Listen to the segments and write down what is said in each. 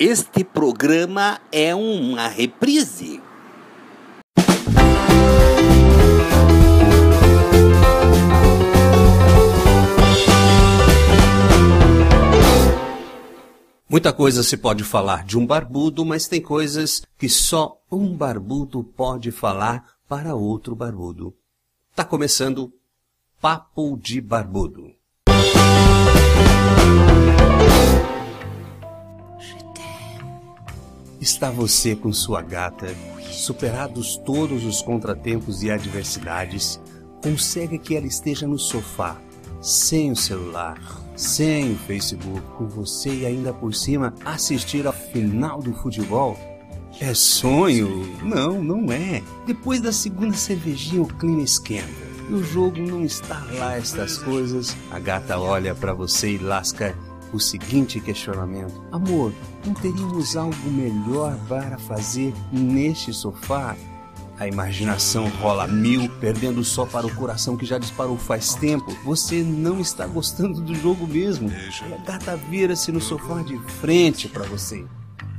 Este programa é uma reprise. Muita coisa se pode falar de um barbudo, mas tem coisas que só um barbudo pode falar para outro barbudo. Tá começando Papo de Barbudo. Está você com sua gata, superados todos os contratempos e adversidades, consegue que ela esteja no sofá, sem o celular, sem o Facebook, com você e ainda por cima assistir ao final do futebol? É sonho? Não, não é. Depois da segunda cervejinha o clima esquenta. E o jogo não está lá estas coisas. A gata olha para você e lasca o seguinte questionamento: Amor, não teríamos algo melhor para fazer neste sofá? A imaginação rola mil, perdendo só para o coração que já disparou faz tempo. Você não está gostando do jogo mesmo. E a gata vira-se no sofá de frente para você.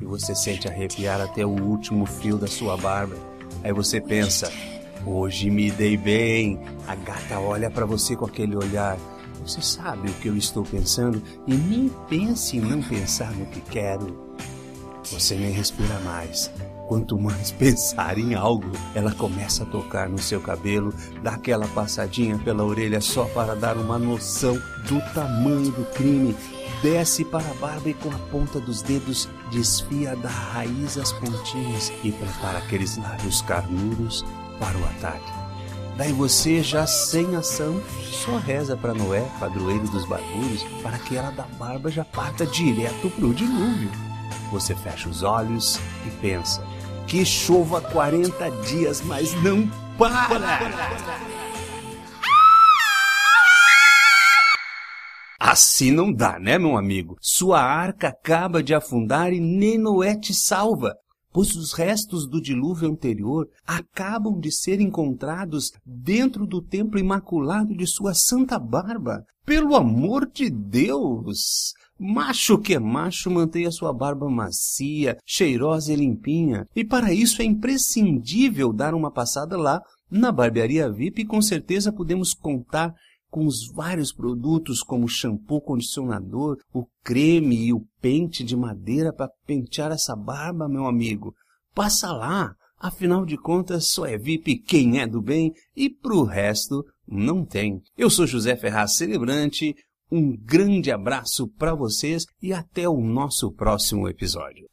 E você sente arrepiar até o último fio da sua barba. Aí você pensa: hoje me dei bem. A gata olha para você com aquele olhar você sabe o que eu estou pensando e nem pense em não pensar no que quero. Você nem respira mais. Quanto mais pensar em algo, ela começa a tocar no seu cabelo, dá aquela passadinha pela orelha só para dar uma noção do tamanho do crime, desce para a barba e com a ponta dos dedos desfia da raiz as pontinhas e prepara aqueles lábios carnudos para o ataque. Daí você, já sem ação, só reza para Noé, padroeiro dos barbudos, para que ela da barba já parta direto pro dilúvio. Você fecha os olhos e pensa: que chova 40 dias, mas não para! Assim não dá, né, meu amigo? Sua arca acaba de afundar e nem Noé te salva pois os restos do dilúvio anterior acabam de ser encontrados dentro do templo imaculado de sua santa barba. Pelo amor de Deus! Macho que é macho mantenha sua barba macia, cheirosa e limpinha, e para isso é imprescindível dar uma passada lá na barbearia VIP e com certeza podemos contar com os vários produtos como shampoo, condicionador, o creme e o pente de madeira para pentear essa barba, meu amigo. Passa lá, afinal de contas só é VIP quem é do bem e pro resto não tem. Eu sou José Ferraz Celebrante, um grande abraço para vocês e até o nosso próximo episódio.